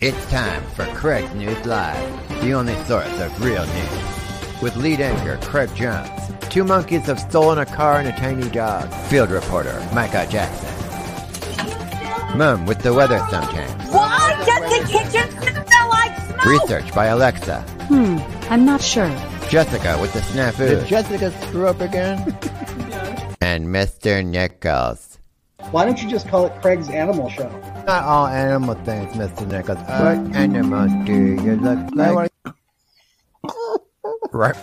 It's time for Craig's News Live, the only source of real news. With lead anchor Craig Jones, two monkeys have stolen a car and a tiny dog. Field reporter Micah Jackson. Mom with the weather sometimes. Why does the kitchen smell like smoke? Research by Alexa. Hmm, I'm not sure. Jessica with the snafu. Did Jessica screw up again? and Mr. Nichols. Why don't you just call it Craig's Animal Show? Not all animal things, Mr. Nichols. what animals do you look like? right.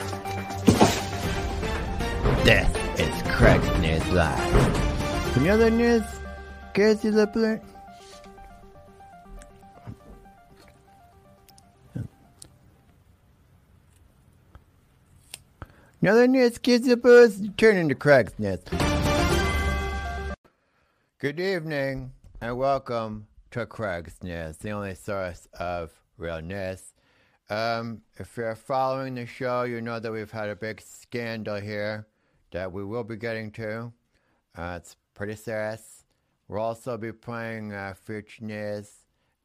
This is Craig's News Live. Any other news? Casey Lipler? Another news, kids, turn into Craig's News. Good evening and welcome to Craig's News, the only source of real news. Um, if you're following the show, you know that we've had a big scandal here that we will be getting to. Uh, it's pretty serious. We'll also be playing uh, Future News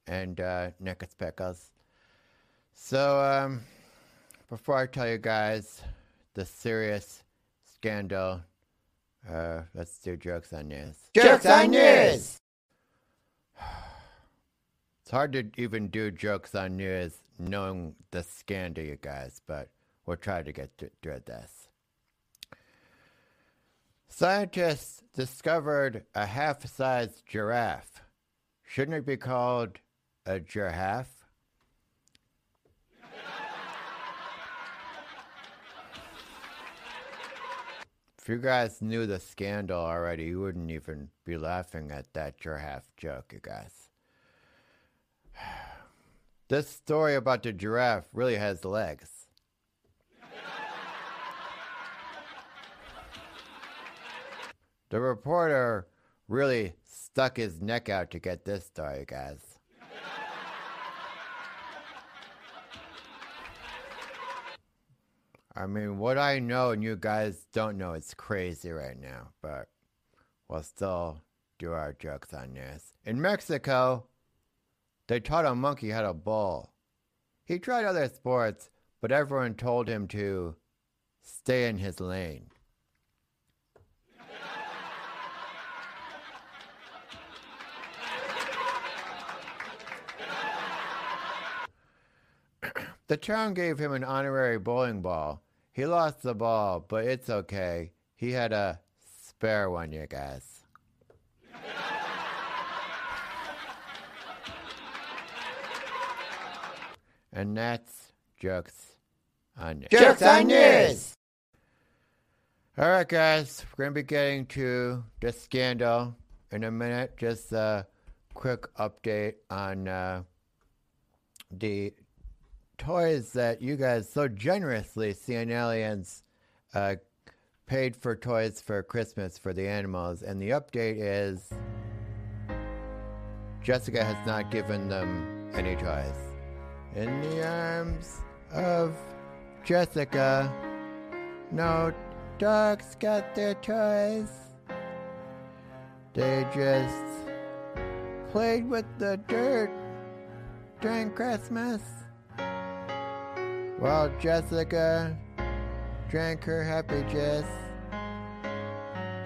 and uh, Nick's Pickles. So, um, before I tell you guys the serious scandal uh, let's do jokes on news. Jokes on news! It's hard to even do jokes on news knowing the scandal, you guys, but we'll try to get through this. Scientists discovered a half sized giraffe. Shouldn't it be called a giraffe? If you guys knew the scandal already, you wouldn't even be laughing at that Your half joke, you guys. This story about the giraffe really has legs. the reporter really stuck his neck out to get this story, guys. I mean, what I know and you guys don't know is crazy right now, but we'll still do our jokes on this. In Mexico, they taught a monkey how to bowl. He tried other sports, but everyone told him to stay in his lane. The town gave him an honorary bowling ball. He lost the ball, but it's okay. He had a spare one, you guys. and that's jokes on news. Jokes on news! All right, guys, we're going to be getting to the scandal in a minute. Just a quick update on uh, the toys that you guys so generously, CNLians, uh, paid for toys for Christmas for the animals. And the update is Jessica has not given them any toys. In the arms of Jessica, no dogs got their toys. They just played with the dirt during Christmas. While Jessica drank her happy juice,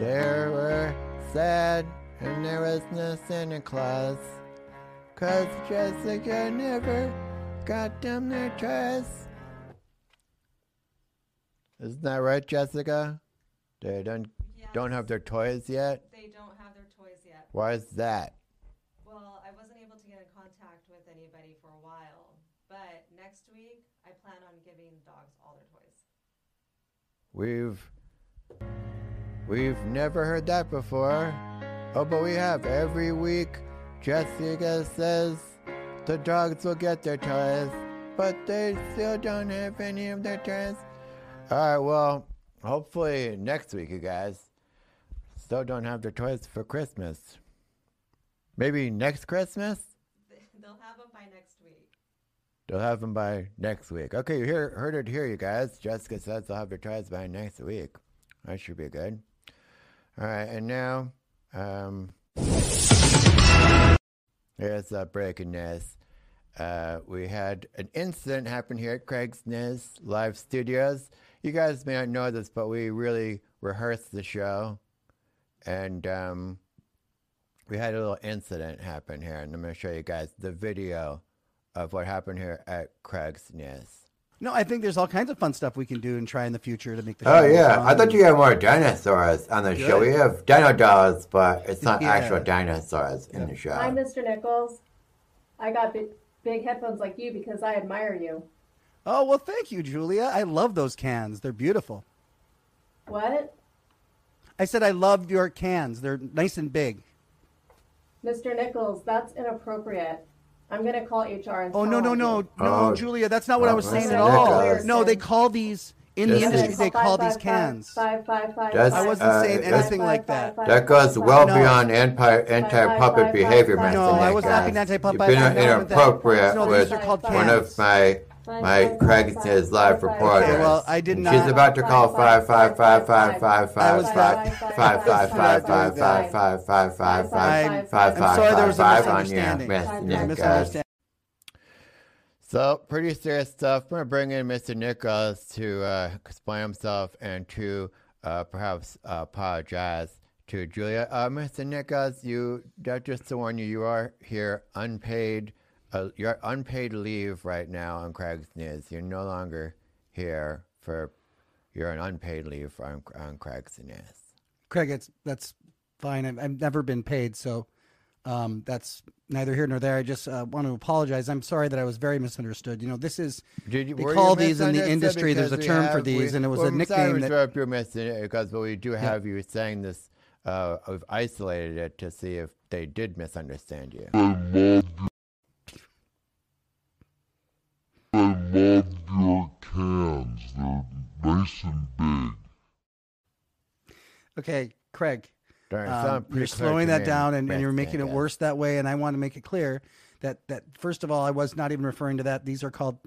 there were sad and there was no Santa Claus. Cause Jessica never got them their toys. Isn't that right, Jessica? They don't Yes. don't have their toys yet? They don't have their toys yet. Why is that? Well, I wasn't able to get in contact with anybody for a while, but next week I plan on giving dogs all their toys. We've we've never heard that before. Oh, but we have every week. Jessica says the dogs will get their toys, but they still don't have any of their toys. All right, well, hopefully next week, you guys still don't have their toys for Christmas. Maybe next Christmas. They'll have them by next week. They'll have them by next week. Okay, you hear, heard it here, you guys. Jessica says they'll have their toys by next week. That should be good. All right, and now, um, here's uh, breaking news. uh, we had an incident happen here at Craig's Nest Live Studios. You guys may not know this, but we really rehearsed the show, and um, we had a little incident happen here. And I'm going to show you guys the video of what happened here at Craig's Nest. No, I think there's all kinds of fun stuff we can do and try in the future to make the. Oh yeah, fun. I thought you had more dinosaurs on the show. We have dino dolls, but it's not Yeah. actual dinosaurs in the show. Hi, Mr. Nichols. I got big, big headphones like you because I admire you. Oh well, thank you, Julia. I love those cans. They're beautiful. What? I said I love your cans. They're nice and big. Mr. Nichols, that's inappropriate. I'm going to call HR and Oh no no no no, Oh. Julia. That's not what I was Oh, saying at all. Nichols. No, they call these in the industry. is- They call these Five, five, cans. Five, five, five, That's- I wasn't uh, saying that's- anything like that. That goes well No. beyond anti anti puppet behavior, Mr. No, I was not being anti-puppet. You've been I'm not inappropriate No, with these are called one of my my Craig's News live reporters. Okay, well, I did not- She's about to call five five five five five five five five five five five five five five five five five I'm sorry there was a on you, misunderstanding. Mr. Five, There's a Nichols. misunderstanding. So, pretty serious stuff. I'm going to bring in Mr. Nichols to uh, explain himself and to uh, perhaps uh, apologize to Julia. Uh, Mr. Nichols, you that just to warn you, you are here unpaid. Uh, you're unpaid leave right now on Craig's News. You're no longer here for. You're on unpaid leave on, on Craig's News. Craig, it's that's fine. I've, I've never been paid, so um, that's neither here nor there. I just uh, want to apologize. I'm sorry that I was very misunderstood. You know, this is Did you, They call you these in the industry, there's a Because we term for have- these, and it was well, a I'm sorry to nickname that- interrupt you, Mr. Nichols, but we do have you saying this. Uh, we've isolated it to see if they did misunderstand you. Love your cans. They're nice and big. okay, Craig. Darn, it Um, you're slowing that down, and, and you're making it worse that way. And I want to make it clear that that first of all, I was not even referring to that. These are called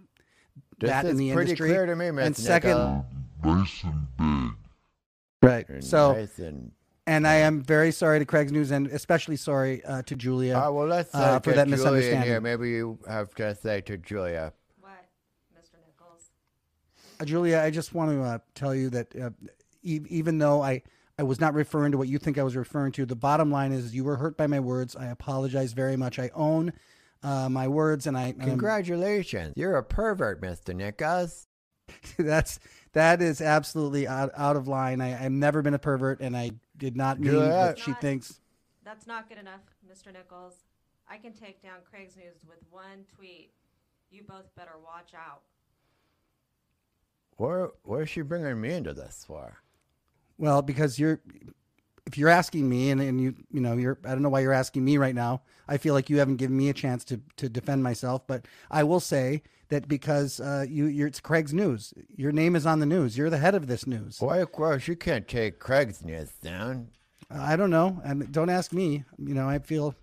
This that is in the pretty industry. clear to me, Mr. and second, Nice and big. right. You're So, nice and, and I am very sorry to Craig's News, and especially sorry uh, to Julia. Ah, well, let's uh, uh, for that Julia in misunderstanding. here. Maybe you have to say to Julia. What, Mr. Nichols? Uh, Julia, I just want to uh, tell you that uh, e- even though I, I was not referring to what you think I was referring to, the bottom line is you were hurt by my words. I apologize very much. I own uh, my words, and I and I'm- Congratulations, you're a pervert, Mr. Nichols. that's that is absolutely out, out of line. I, I've never been a pervert, and I did not mean Julia. what she Not- thinks. That's not good enough, Mr. Nichols. I can take down Craig's News with one tweet. You both better watch out. What is she bringing me into this for? Well, because you're, if you're asking me, and, and you you know you're, I don't know why you're asking me right now. I feel like you haven't given me a chance to to defend myself, but I will say that because uh, you you're it's Craig's News. Your name is on the news. You're the head of this news. Why, of course, you can't take Craig's news down. I don't know, and don't ask me. You know, I feel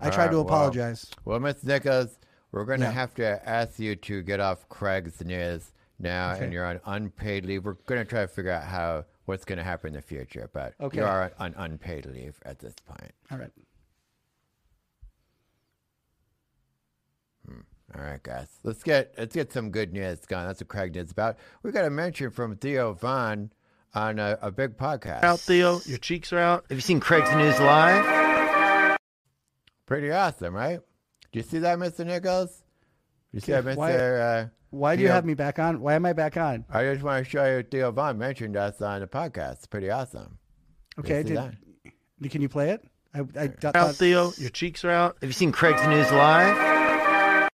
I All tried right, to well, apologize. Well, Miss Nichols, we're going to Yeah. have to ask you to get off Craig's news now, Okay. and you're on unpaid leave. We're going to try to figure out how what's going to happen in the future, but Okay. you are on unpaid leave at this point. All right. Hmm. All right, guys, let's get let's get some good news going. That's what Craig news about. We got a mention from Theo Von on a, a big podcast. out, Theo. Your cheeks are out. Have you seen Craig's News Live? Pretty awesome, right? Do you see that, Mr. Nichols? You see Yeah, that, why- Mr. Uh, Why do you Theo- have me back on? Why am I back on? I just want to show you Theo Von mentioned us on the podcast. It's pretty awesome. Okay, see did, can you play it? I, I got, Out, thought- Theo. Your cheeks are out. Have you seen Craig's News Live?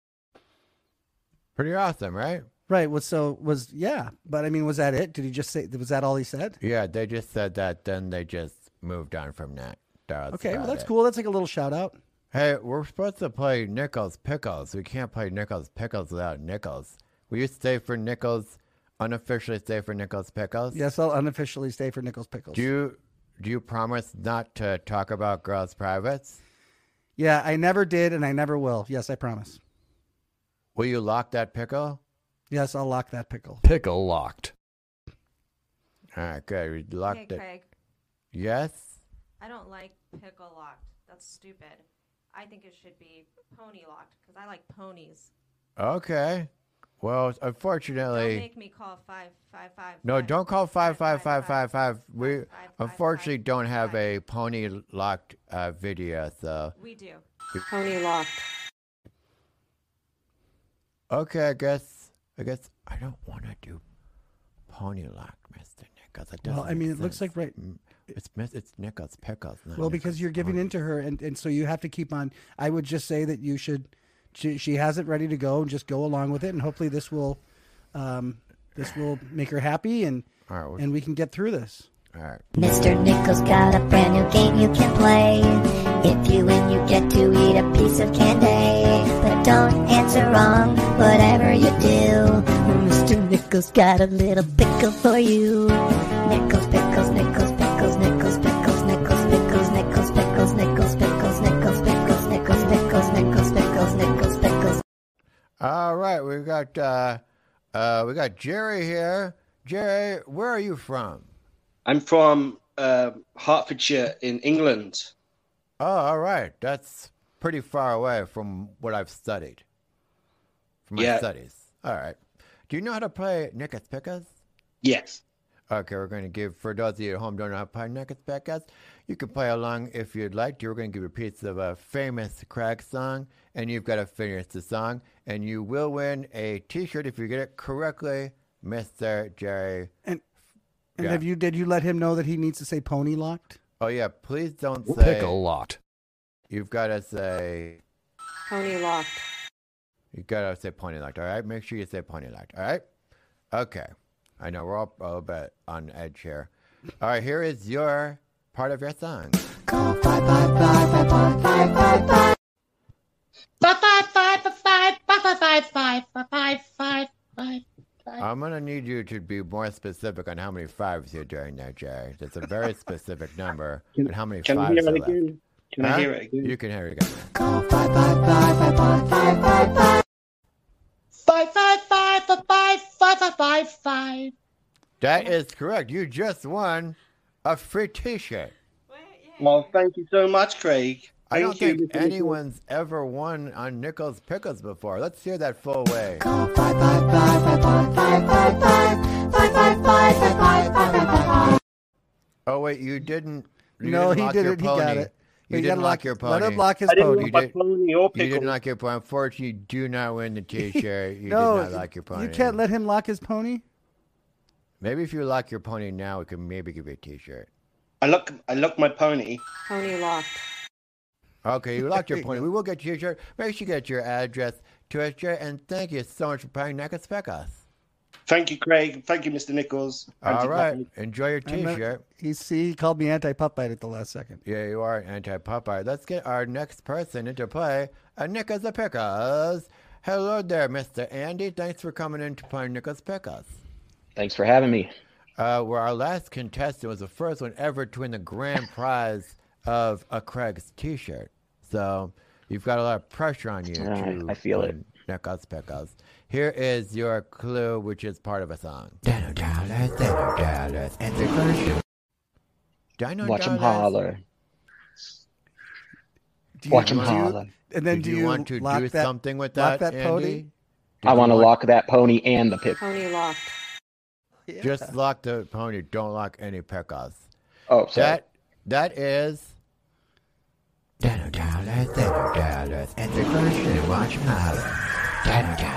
Pretty awesome, right? right. Was so was yeah, but I mean, was that it? Did he just say? Was that all he said? Yeah, they just said that. Then they just moved on from that. That's Okay, well that's it. cool. That's like a little shout out. Hey, we're supposed to play Nichols Pickles. We can't play Nichols Pickles without Nichols. Will you stay for Nichols? Unofficially stay for Nichols Pickles? Yes, I'll unofficially stay for Nichols Pickles. Do you do you promise not to talk about girls' privates? yeah, I never did, and I never will. Yes, I promise. Will you lock that pickle? Yes, I'll lock that pickle. Pickle locked. All right, good. We Okay, locked it. Craig. Yes. I don't like pickle locked. That's stupid. I think it should be pony locked because I like ponies. Okay. Well, unfortunately. Don't unfortunately, make me call five five five. no. five. Don't call five five five five five. We five, five, unfortunately five, don't have five. a pony locked uh, video, though. We do. Pony locked. okay. I guess I guess I don't want to do pony locked, Mister Nichols. It Well, doesn't I mean, make it looks like right. It's Miss- it's Nickels, Pickles. Not Well, because you're giving Pony. in to her, and, and so you have to keep on. I would just say that you should. She, she has it ready to go, and just go along with it, and hopefully this will, um, this will make her happy, and All right. well, and we can get through this. all right. Mr. Nichols got a brand new game you can play. If you win, you get to eat a piece of candy. But don't answer wrong, whatever you do. Mr. Nichols got a little pickle for you. Nichols, pickles, Nichols, pickles, pickles, pickles, pickles, pickles, pickles, pickles. All right, we've got uh, uh, we got Jerry here. Jerry, where are you from? I'm from uh, Hertfordshire in England. Oh, all right. That's pretty far away from what I've studied. From my Yeah. studies. All right. Do you know how to play Nickus Pickus? Yes. Okay, we're going to give, for those of you at home don't know how to play Nickus Pickus, you can play along if you'd like to. We're going to give you a piece of a famous Craig song, and you've got to finish the song, and you will win a T-shirt if you get it correctly, Mr. Jerry. And and Yeah. have you did you let him know that he needs to say pony locked? Oh, yeah, please don't say... a lot. You've got to say... Pony locked. You've gotta say pony locked, all right? Make sure you say pony locked, all right? Okay. I know we're all a little bit on edge here. All right, here is your part of your song. I'm gonna need you to be more specific on how many fives you're doing there, Jerry. That's a very specific number. Can- and how many Can I fives hear are it left. again? Can Huh? I hear it again? You can hear it again. Five, five, five, five, five, five, five, five. That is correct. You just won a free T-shirt. Well, thank you so much, Craig. I don't think Mr. Nichols. anyone's ever won on Nichols Pickles before. Let's hear that full way. Oh wait, you didn't. You no, didn't he did your it. He got it. You You didn't gotta lock your pony. Let him lock his I didn't pony. want my did- pony or You didn't lock your pony. Unfortunately, you do not win the T-shirt. You no, did not lock your pony. you can't let him lock his pony. Maybe if you lock your pony now, we can maybe give you a T-shirt. I look, I look my pony. Pony locked. Okay, you locked your pony. We will get you a T-shirt. Make sure you get your address to us, Jerry. And thank you so much for playing Neckers Peckas. Thank you, Craig. Thank you, Mr. Nichols. All right, Anti-Puppy. enjoy your T-shirt. He see he called me anti puppet at the last second. Yeah, you are anti-Popeye. Let's get our next person into play. A Nickers a Pickas. Hello there, Mr. Andy. Thanks for coming in to play Nickers Pickas. Thanks for having me. Uh, where our last contestant was the first one ever to win the grand prize of a Craig's T-shirt. So you've got a lot of pressure on you. To I feel it. win Nickers Pickas. Here is your clue, which is part of a song. Dino Dallas, Dino Dallas, and the question. Dino Watch him holler. Do Watch him do you- holler. And then Did do you, you want to lock do that, something with lock that, that pony? Andy? Did I you want to lock that pony and the pick. Pony locked. Yeah. Just lock the pony. Don't lock any peckas. Oh, sorry. That that is. Dino Dallas, Dino Dallas, and the question watch him holler. Dino Dallas.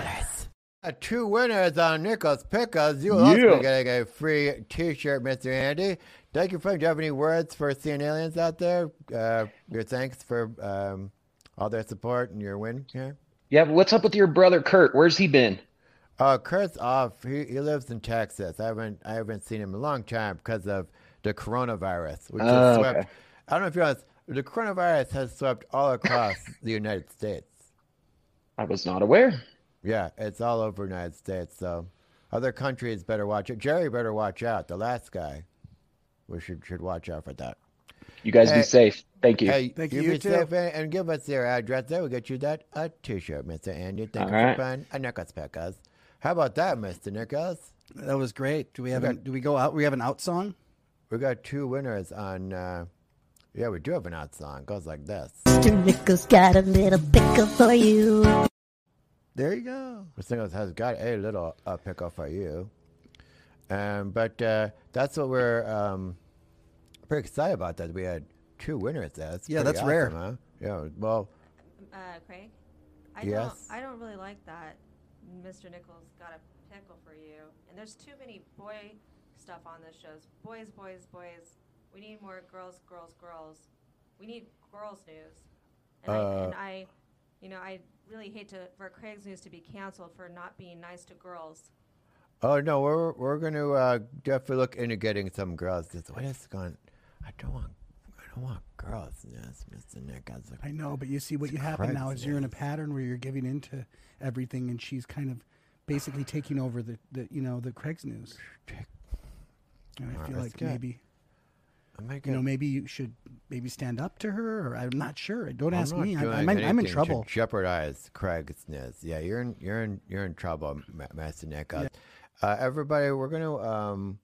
Uh, two winners on Nichols Pickles. You will also Yeah. be getting a free T-shirt, Mr. Andy. Thank you, friend. Do you have any words for seeing aliens out there? Uh, your thanks for um, all their support and your win here. Yeah, what's up with your brother Kurt? Where's he been? Uh, Kurt's off. He, he lives in Texas. I haven't I haven't seen him in a long time because of the coronavirus, which Oh, has swept. okay. I don't know if you realize the coronavirus has swept all across the United States. I was not aware. Yeah, it's all over the United States. So other countries better watch it. Jerry better watch out. The last guy, we should should watch out for that. You guys Hey. be safe. Thank you. Hey, Thank you, you, be too. safe and, and give us your address. There, we'll get you that a T-shirt, Mr. Andy. Thank All you right. for playing a Nichols Peckas. How about that, Mr. Nichols? That was great. Do we have Okay. a, do we go out? We have an out song. We got two winners on. Uh, Yeah, we do have an out song. It goes like this. Mr. Nichols got a little pickle for you. There you go. Mr. Nichols has got a little uh, pickle for you. Um, but uh, that's what we're um, pretty excited about. That we had two winners. There. That's Yeah, pretty that's rare. Huh? Yeah. Well, Uh, Craig, I Yes? don't. I don't really like that. Mr. Nichols got a pickle for you, and there's too many boy stuff on this show. Boys, boys, boys. We need more girls, girls, girls. We need girls news. And, I, Uh, and I, you know, I really hate to for Craig's news to be canceled for not being nice to girls. oh no, we're we're going to uh, definitely look into getting some girls. This what is going? I don't want. I don't want girls. Yes, Mr. Nichols. I know, but you see what you happen now is you're in a pattern where you're giving into everything, and she's kind of basically taking over the, the you know the Craig's news. And I feel like maybe I might you know maybe you should maybe stand up to her, or I'm not sure. Don't I'm ask me. I, I'm, in, I'm in trouble. jeopardize Craig's news. Yeah, you're in you're in you're in trouble, Ma- Master Nichols. Uh, everybody, we're gonna um,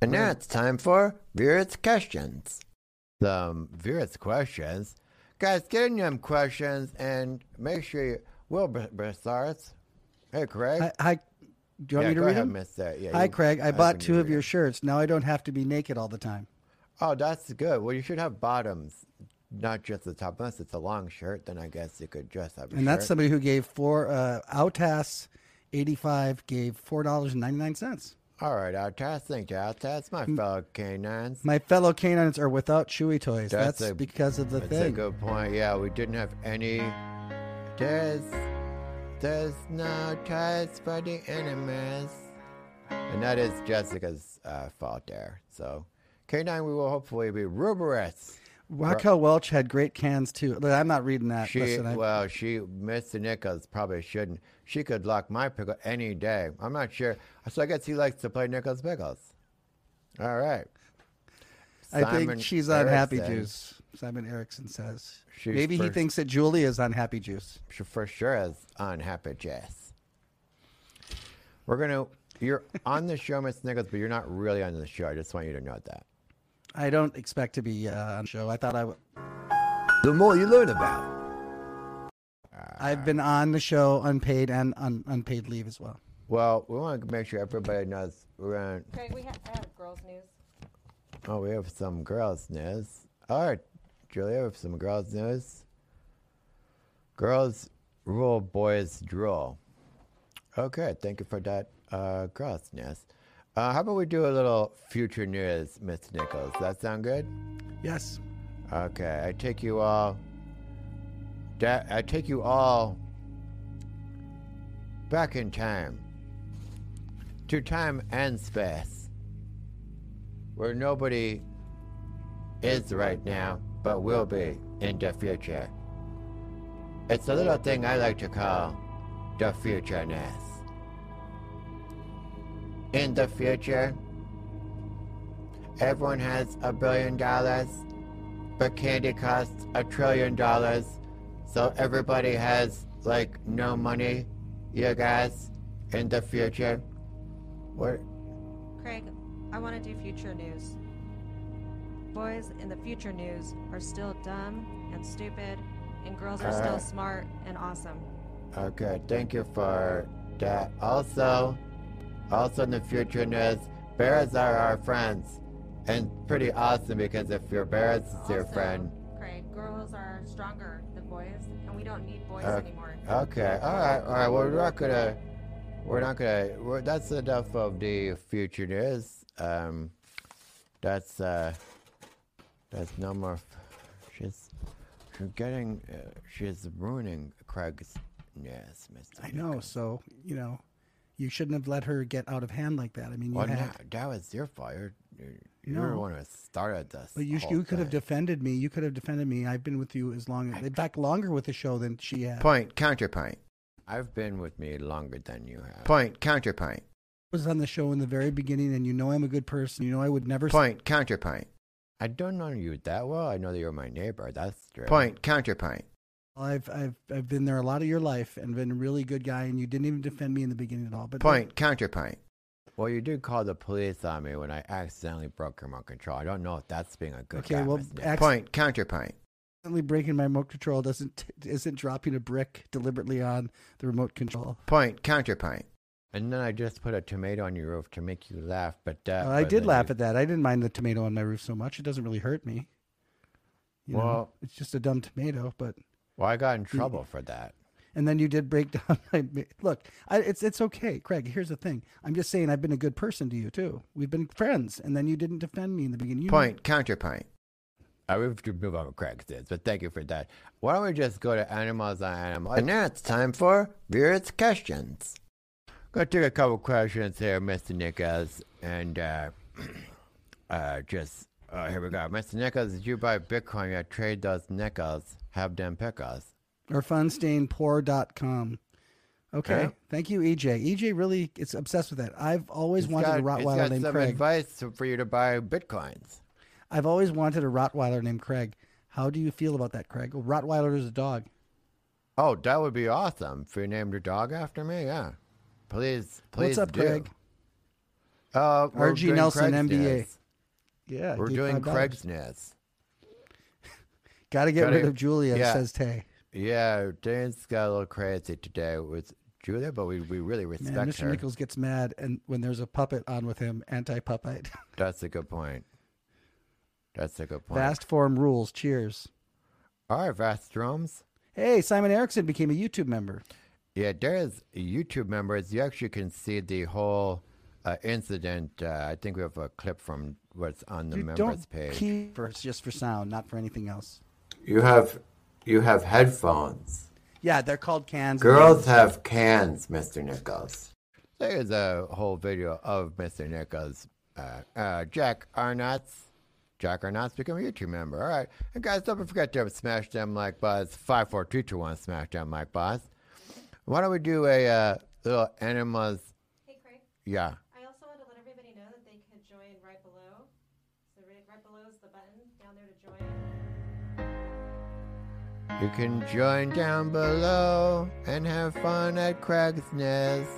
and now it's time for Vera's questions. Some Vera's questions, guys. Get in them questions and make sure you. Will Bessarts. Hey, Craig. Hi, hi, do you want Yeah, me to read ahead, them? Mister. Yeah, Hi, you- Craig. I was bought two of your them. shirts. Now I don't have to be naked all the time. Oh, that's good. Well, you should have bottoms, not just the top. Unless it's a long shirt, then I guess you could dress up. And that's shirt. somebody who gave four uh, Outas eighty five gave four dollars and ninety nine cents. All right, Outcast. Thank you, Outcast. My fellow canines. My fellow canines are without Chewy toys. That's That's, a- because of the thing. That's a thing. good point. Yeah, we didn't have any. There's, there's no ties for the enemies. And that is Jessica's uh, fault there. So, K9, we will hopefully be Ruberous. Raquel Welch had great cans too. I'm not reading that. She, Listen, I, well, she, Mr. Nichols probably shouldn't. She could lock my pickle any day. I'm not sure. So I guess he likes to play Nichols Pickles. All right. I Simon think she's on Happy Juice. Simon Erickson says. She's Maybe he thinks that Julie is on Happy Juice. She for sure is on Happy Jess. We're gonna. You're on the show, Miss Nichols, but you're not really on the show. I just want you to know that. I don't expect to be uh, on the show. I thought I would. The more you learn about. I've been on the show unpaid and un- unpaid leave as well. Well, we want to make sure everybody knows we're on. Craig, we have, I have girls news. Oh, we have some girls news. All right, Julia, we have some girls news. Girls rule, boys drool. Okay, thank you for that, uh, girls news. Uh, how about we do a little future news, Miss Nichols? Does that sound good? Yes. Okay, I take you all. Da- I take you all back in time to time and space, where nobody is right now, but will be in the future. It's a little thing I like to call the futureness. In the future, everyone has a billion dollars but candy costs a trillion dollars, so everybody has like no money. You guys, in the future, what? Craig, I want to do future news. Boys in the future news are still dumb and stupid, and girls are still Uh. smart and awesome. Okay, thank you for that. Also, also in the future news, bears are our friends, and pretty awesome because if your bear is your friend, Craig, girls are stronger than boys, and we don't need boys Uh, anymore. Okay. All right. All right. Well, we're not gonna. We're not gonna. We're, that's enough of the future news. Um, that's uh, that's no more. f- She's she's getting. Uh, she's ruining Craig's news, Mister. I know. So you know, you shouldn't have let her get out of hand like that. I mean, you Well, had. no, that was your fault. You're, you're, you're the one who started this. But you, you could have defended me. You could have defended me. I've been with you as long as, in fact, longer with the show than she has. Point counterpoint. I've been with me longer than you have. Point counterpoint. I was on the show in the very beginning, and you know I'm a good person. You know I would never. Point counterpoint. I don't know you that well. I know that you're my neighbor. That's true. Point counterpoint. I've I've I've been there a lot of your life and been a really good guy, and you didn't even defend me in the beginning at all. But Point counterpoint. Well, you did call the police on me when I accidentally broke your remote control. I don't know if that's being a good Okay, guy, well. Acc- point counterpoint. Accidentally breaking my remote control doesn't isn't dropping a brick deliberately on the remote control. Point counterpoint. And then I just put a tomato on your roof to make you laugh, but that. Uh, I did laugh you- at that. I didn't mind the tomato on my roof so much. It doesn't really hurt me. You know, Well- it's just a dumb tomato, but Well, I got in trouble for that. and then you did break down my look. I, it's it's okay, Craig. Here's the thing. I'm just saying I've been a good person to you too. We've been friends, and then you didn't defend me in the beginning. You Point counterpoint. I have to move on with Craig's did, but thank you for that. Why don't we just go to animals on animals? And now it's time for viewers' questions. Gonna take a couple questions here, Mr. Nichols, and uh, uh, just uh, here we go. Mr. Nichols, did you buy Bitcoin? You trade those nickels, have them pickles. or funstainpoor.com. Okay. Yeah. Thank you, EJ. EJ really is obsessed with that. I've always He's wanted got, a Rottweiler got named some Craig. advice for you to buy Bitcoins. I've always wanted a Rottweiler named Craig. How do you feel about that, Craig? Well, Rottweiler is a dog. Oh, that would be awesome if you named your dog after me. Yeah, please, please. What's up, do. Craig? Uh, RG Nelson, Craig's MBA. Nest. Yeah, we're doing Craig's Nest. Got to get Gotta- rid of Julia, yeah. says Tay. Yeah, Dane's got a little crazy today with Julia, but we, we really Man, respect Mr. her. Nichols gets mad and when there's a puppet on with him, anti-puppet. That's a good point. That's a good point. Fast form rules. Cheers. All right, Vast Drums. Hey, Simon Erickson became a YouTube member. Yeah, there's YouTube members. You actually can see the whole uh, incident. Uh, I think we have a clip from what's on the You members don't page. keep for it's just for sound, not for anything else. You have you have headphones. Yeah, they're called cans. Girls have cans, Mr. Nichols. There's a whole video of Mr. Nichols. Uh, uh, Jack Arnott's. Jack Arnott's become a YouTube member. All right. And guys, don't forget to smash them like buzz. 54221 smash them like buzz. Why don't we do a uh, little animals? Hey, Craig. Yeah. I also want to let everybody know that they could join right below. So right, right below is the button down there to join. You can join down below and have fun at Craig's Nest.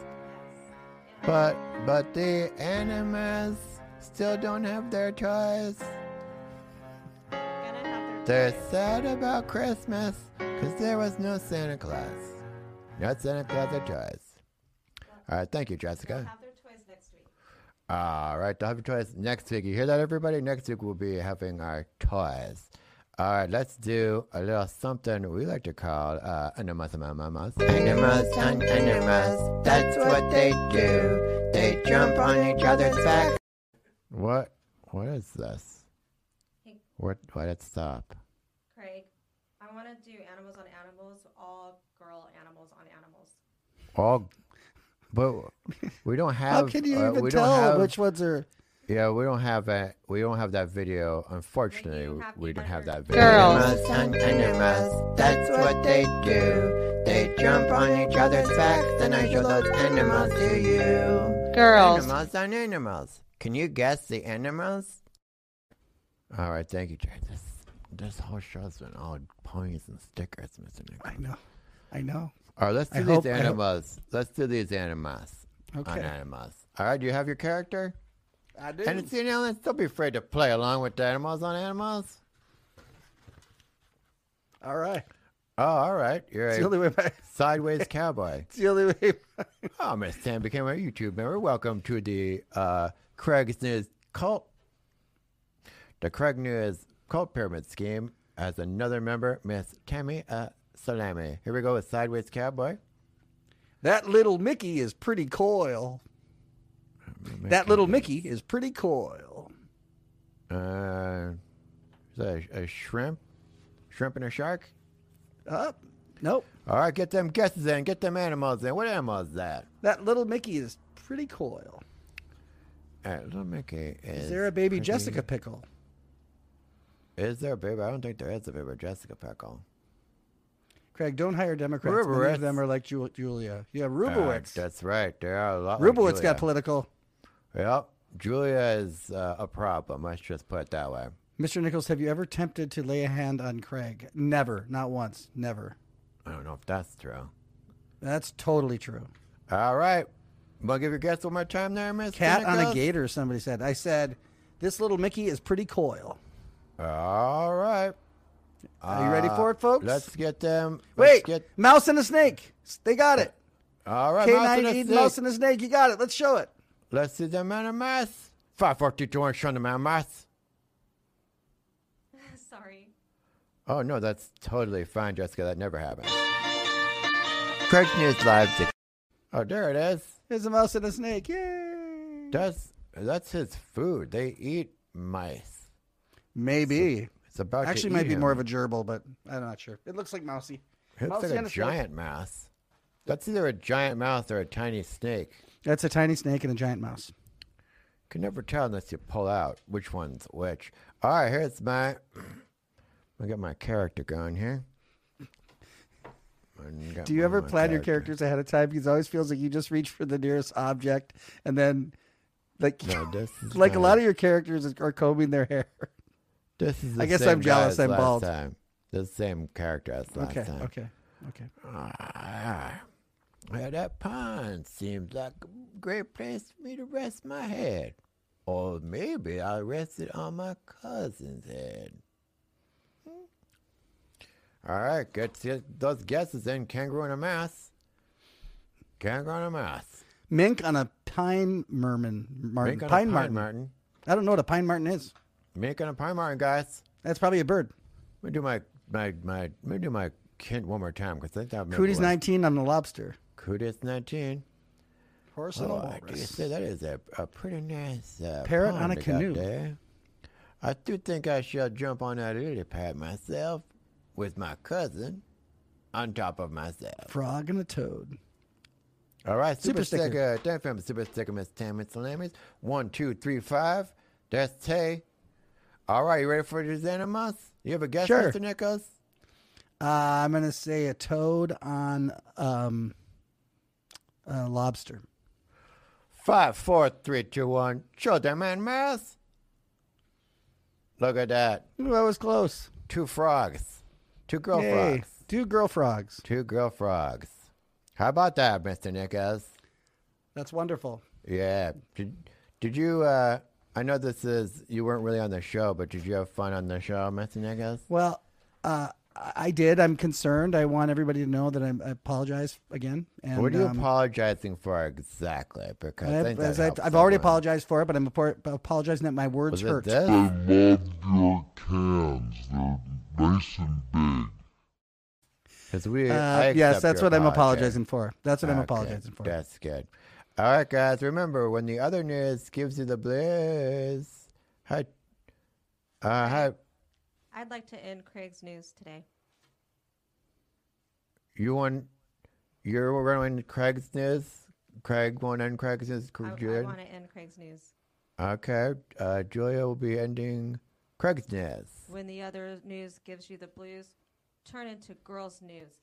But but the animals still don't have their toys. They're sad about Christmas because there was no Santa Claus. No Santa Claus or toys. All right, thank you, Jessica. Have their toys next week. All right, they'll have your toys next week. You hear that, everybody? Next week we'll be having our toys. All right, let's do a little something we like to call uh, animals, animals, animals, and animals. That's what they do. They jump on each other's back. What? What is this? Hey. What? Why did it stop? Craig, I want to do animals on animals, all girl animals on animals. All, but we don't have. How can you uh, even we don't tell have- which ones are? Yeah, we don't have that. We don't have that video. Unfortunately, we don't have that video. Girls. Animals and animals, that's what they do. They jump on each other's backs, then I show those animals to you. Girls. Animals and animals. Can you guess the animals? All right, thank you, Jay. This this whole show's been all ponies and stickers, Mr. Nick. I know, I know. All right, let's do I these hope- animals. Let's do these animals. On animals. All right, do you have your character? I do. And it's, you know, let's don't be afraid to play along with the animals on animals. All right. Oh, all right. You're It's a the only way. My, sideways cowboy. it's the only way. Oh, Miss Sam became a YouTube member. Welcome to the uh, Craig's News cult. The Craig News cult pyramid scheme as another member, Miss Tammy uh, Salami. Here we go with Sideways Cowboy. That little Mickey is pretty coil. That little Mickey is pretty coil. Uh, is that a, a shrimp? Shrimp and a shark? Up. Nope. All right, get them guesses in. Get them animals in. What animal is that? That little Mickey is pretty coil. Uh, little Mickey is. Is there a baby pretty- Jessica pickle? Is there a baby? I don't think there is a baby Jessica Pickle. Craig, don't hire Democrats. Many Rubowitz. of them are like Ju- Julia. Yeah, Uh, Rubowitz. that's right. There are a lot. like Rubowitz got political. Yep. Julia is uh, a problem. Let's just put it that way. Mr. Nichols, have you ever tempted to lay a hand on Craig? Never. Not once. Never. I don't know if that's true. That's totally true. All right. Want to give your guess one more time there, Miss? Cat on a gator. Somebody said. I said, this little Mickey is pretty coil. All right. Are you ready Uh, for it, folks? Let's get them. let's Wait, Get, mouse and a snake. They got it. all right. K mouse and a snake. mouse and a snake. You got it. Let's show it. Let's see the man of mass. Five, four, three, two, one. Show the man of mass. Sorry. Oh no, that's totally fine, Jessica. That never happened. Craig's News Live. Oh, there it is. Here's a mouse and a snake. Yay! That's that's his food. They eat mice. Maybe. It's about to Actually, eat might be more of a gerbil, but I'm not sure. It looks like mousy. It looks Mousy like and a a snake. giant mouse. That's either a giant mouse or a tiny snake. That's a tiny snake and a giant mouse. Can never tell unless you pull out which one's which. All right, here's my. I got my character going here. Do you ever plan your characters ahead of time? Because it always feels like you just reach for the nearest object and then, like, No, like a lot of your characters are combing their hair. This is. The I guess same I'm jealous I'm last bald. Time. The same character as last Okay, time. okay, okay. Ah, well, that pond seems like a great place for me to rest my head. Or maybe I'll rest it on my cousin's head. Hmm. All right, get those guesses in. Kangaroo and a mouse. Kangaroo and a mouse. Mink on a pine merman. Martin. Mink on a pine, pine marten. martin. I don't know what a pine marten is. Mink on a pine marten, guys. That's probably a bird. Let me do my my my. Let me do my hint one more time because I think remember Cooties 19 on the lobster. Horse and a Oh, I do walrus. say that is a, a pretty nice uh, Parrot on a canoe. I do think I shall jump on that lily pad myself with my cousin on top of myself. Frog and a toad. All right, Super super, sticker. sticker. Thank you, super sticker, Miss Tam Salamis. One, two, three, five. That's Tay. All right, you ready for these animals? You have a guess, Sure. Mr. Nichols? Uh, I'm going to say a toad on um, a lobster. Five, four, three, two, one. Show them man math. Look at that. Ooh, that was close. Two frogs. Two girl Yay. frogs. Two girl frogs. Two girl frogs. How about that, Mr. Nichols? That's wonderful. Yeah. Did, did you, uh, I know this is, you weren't really on the show, but did you have fun on the show, Mr. Nichols? Well, uh, I I did. I'm concerned. I want everybody to know that I'm, I apologize again. And, what are you um, apologizing for exactly? Because I, I think that I, I've already everyone. apologized for it, but I'm apologizing that my words Was hurt. this? I love your cans. They're nice and big. 'Cause we, Uh, yes, that's your what I'm apologizing for. That's what I'm apologizing for. That's good. All right, guys. Remember, when the other news gives you the bliss, hi, uh, hi, I'd like to end Craig's news today. you want, you're going running Craig's news. Craig won't end Craig's news. I, I want to end Craig's news. Okay, uh, Julia will be ending Craig's news. When the other news gives you the blues, turn into girls' news.